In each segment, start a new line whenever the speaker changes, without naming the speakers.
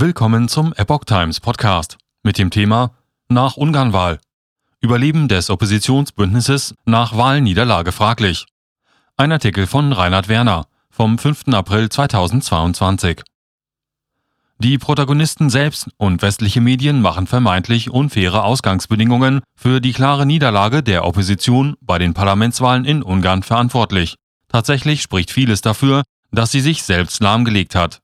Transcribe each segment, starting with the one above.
Willkommen zum Epoch Times Podcast mit dem Thema Nach Ungarnwahl. Überleben des Oppositionsbündnisses nach Wahlniederlage fraglich. Ein Artikel von Reinhard Werner vom 5. April 2022. Die Protagonisten selbst und westliche Medien machen vermeintlich unfaire Ausgangsbedingungen für die klare Niederlage der Opposition bei den Parlamentswahlen in Ungarn verantwortlich. Tatsächlich spricht vieles dafür, dass sie sich selbst lahmgelegt hat.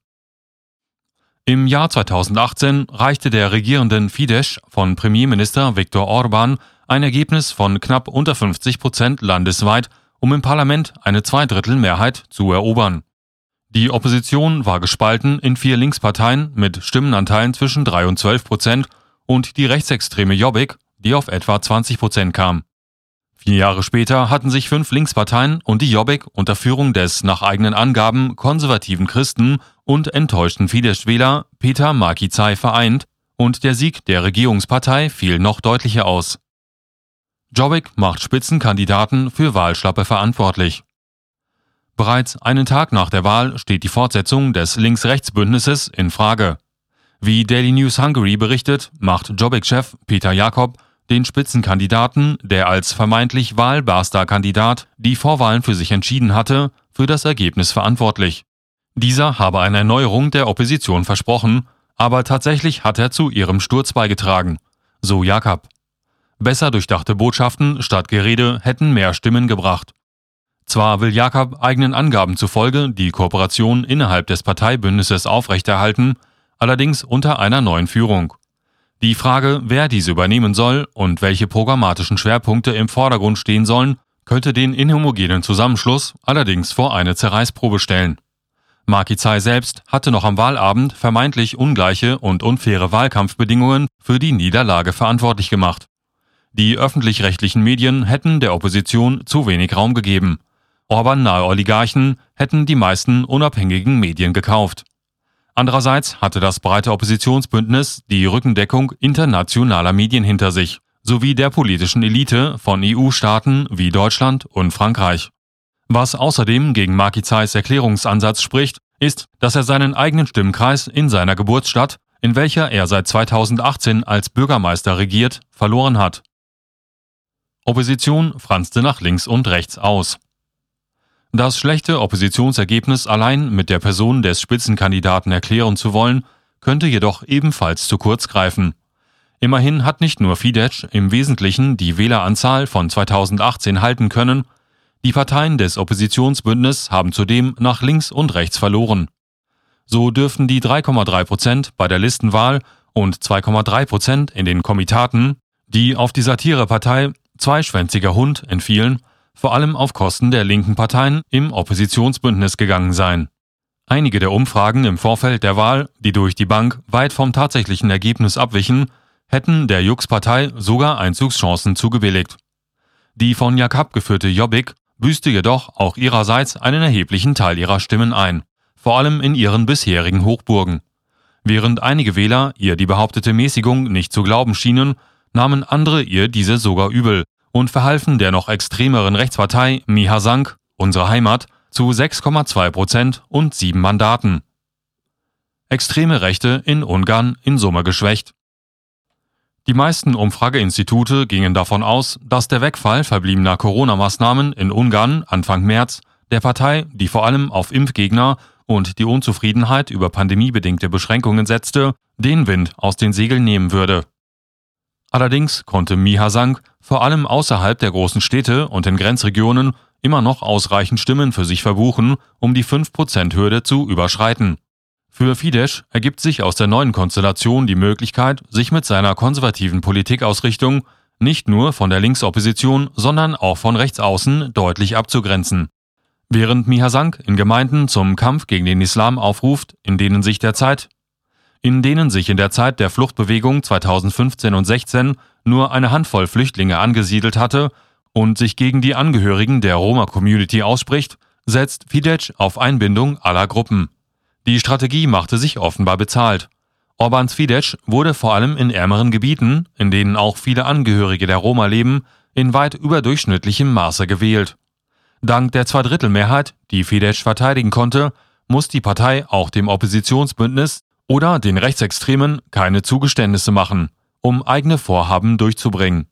Im Jahr 2018 reichte der regierenden Fidesz von Premierminister Viktor Orban ein Ergebnis von knapp unter 50 Prozent landesweit, um im Parlament eine Zweidrittelmehrheit zu erobern. Die Opposition war gespalten in vier Linksparteien mit Stimmenanteilen zwischen 3 und 12 Prozent und die rechtsextreme Jobbik, die auf etwa 20 Prozent kam. Vier Jahre später hatten sich fünf Linksparteien und die Jobbik unter Führung des nach eigenen Angaben konservativen Christen und enttäuschten Fidesz-Wähler Peter Markizai vereint und der Sieg der Regierungspartei fiel noch deutlicher aus. Jobbik macht Spitzenkandidaten für Wahlschlappe verantwortlich. Bereits einen Tag nach der Wahl steht die Fortsetzung des Links-Rechts-Bündnisses in Frage. Wie Daily News Hungary berichtet, macht Jobbik-Chef Peter Jakob den Spitzenkandidaten, der als vermeintlich wahlbarster Kandidat die Vorwahlen für sich entschieden hatte, für das Ergebnis verantwortlich. Dieser habe eine Erneuerung der Opposition versprochen, aber tatsächlich hat er zu ihrem Sturz beigetragen, so Jakob. Besser durchdachte Botschaften statt Gerede hätten mehr Stimmen gebracht. Zwar will Jakob eigenen Angaben zufolge die Kooperation innerhalb des Parteibündnisses aufrechterhalten, allerdings unter einer neuen Führung. Die Frage, wer diese übernehmen soll und welche programmatischen Schwerpunkte im Vordergrund stehen sollen, könnte den inhomogenen Zusammenschluss allerdings vor eine Zerreißprobe stellen. Markizai selbst hatte noch am Wahlabend vermeintlich ungleiche und unfaire Wahlkampfbedingungen für die Niederlage verantwortlich gemacht. Die öffentlich-rechtlichen Medien hätten der Opposition zu wenig Raum gegeben. Orban-nahe Oligarchen hätten die meisten unabhängigen Medien gekauft. Andererseits hatte das breite Oppositionsbündnis die Rückendeckung internationaler Medien hinter sich, sowie der politischen Elite von EU-Staaten wie Deutschland und Frankreich. Was außerdem gegen Makizais Erklärungsansatz spricht, ist, dass er seinen eigenen Stimmkreis in seiner Geburtsstadt, in welcher er seit 2018 als Bürgermeister regiert, verloren hat. Opposition franzte nach links und rechts aus. Das schlechte Oppositionsergebnis allein mit der Person des Spitzenkandidaten erklären zu wollen, könnte jedoch ebenfalls zu kurz greifen. Immerhin hat nicht nur Fidesz im Wesentlichen die Wähleranzahl von 2018 halten können, die Parteien des Oppositionsbündnisses haben zudem nach links und rechts verloren. So dürften die 3,3 Prozent bei der Listenwahl und 2,3 Prozent in den Komitaten, die auf die Satirepartei Zweischwänziger Hund entfielen, vor allem auf Kosten der linken Parteien im Oppositionsbündnis gegangen sein. Einige der Umfragen im Vorfeld der Wahl, die durch die Bank weit vom tatsächlichen Ergebnis abwichen, hätten der Jux-Partei sogar Einzugschancen zugebilligt. Die von Jakab geführte Jobbik büßte jedoch auch ihrerseits einen erheblichen Teil ihrer Stimmen ein, vor allem in ihren bisherigen Hochburgen. Während einige Wähler ihr die behauptete Mäßigung nicht zu glauben schienen, nahmen andere ihr diese sogar übel und verhalfen der noch extremeren Rechtspartei Mihasank, unsere Heimat, zu 6,2 Prozent und sieben Mandaten. Extreme Rechte in Ungarn in Summe geschwächt. Die meisten Umfrageinstitute gingen davon aus, dass der Wegfall verbliebener Corona-Maßnahmen in Ungarn Anfang März der Partei, die vor allem auf Impfgegner und die Unzufriedenheit über pandemiebedingte Beschränkungen setzte, den Wind aus den Segeln nehmen würde. Allerdings konnte Mihasang vor allem außerhalb der großen Städte und in Grenzregionen immer noch ausreichend Stimmen für sich verbuchen, um die 5%-Hürde zu überschreiten. Für Fidesz ergibt sich aus der neuen Konstellation die Möglichkeit, sich mit seiner konservativen Politikausrichtung nicht nur von der Linksopposition, sondern auch von rechtsaußen deutlich abzugrenzen. Während Mihasang in Gemeinden zum Kampf gegen den Islam aufruft, in denen sich derzeit in denen sich in der Zeit der Fluchtbewegung 2015 und 16 nur eine Handvoll Flüchtlinge angesiedelt hatte und sich gegen die Angehörigen der Roma-Community ausspricht, setzt Fidesz auf Einbindung aller Gruppen. Die Strategie machte sich offenbar bezahlt. Orbans Fidesz wurde vor allem in ärmeren Gebieten, in denen auch viele Angehörige der Roma leben, in weit überdurchschnittlichem Maße gewählt. Dank der Zweidrittelmehrheit, die Fidesz verteidigen konnte, muss die Partei auch dem Oppositionsbündnis Oder den Rechtsextremen keine Zugeständnisse machen, um eigene Vorhaben durchzubringen.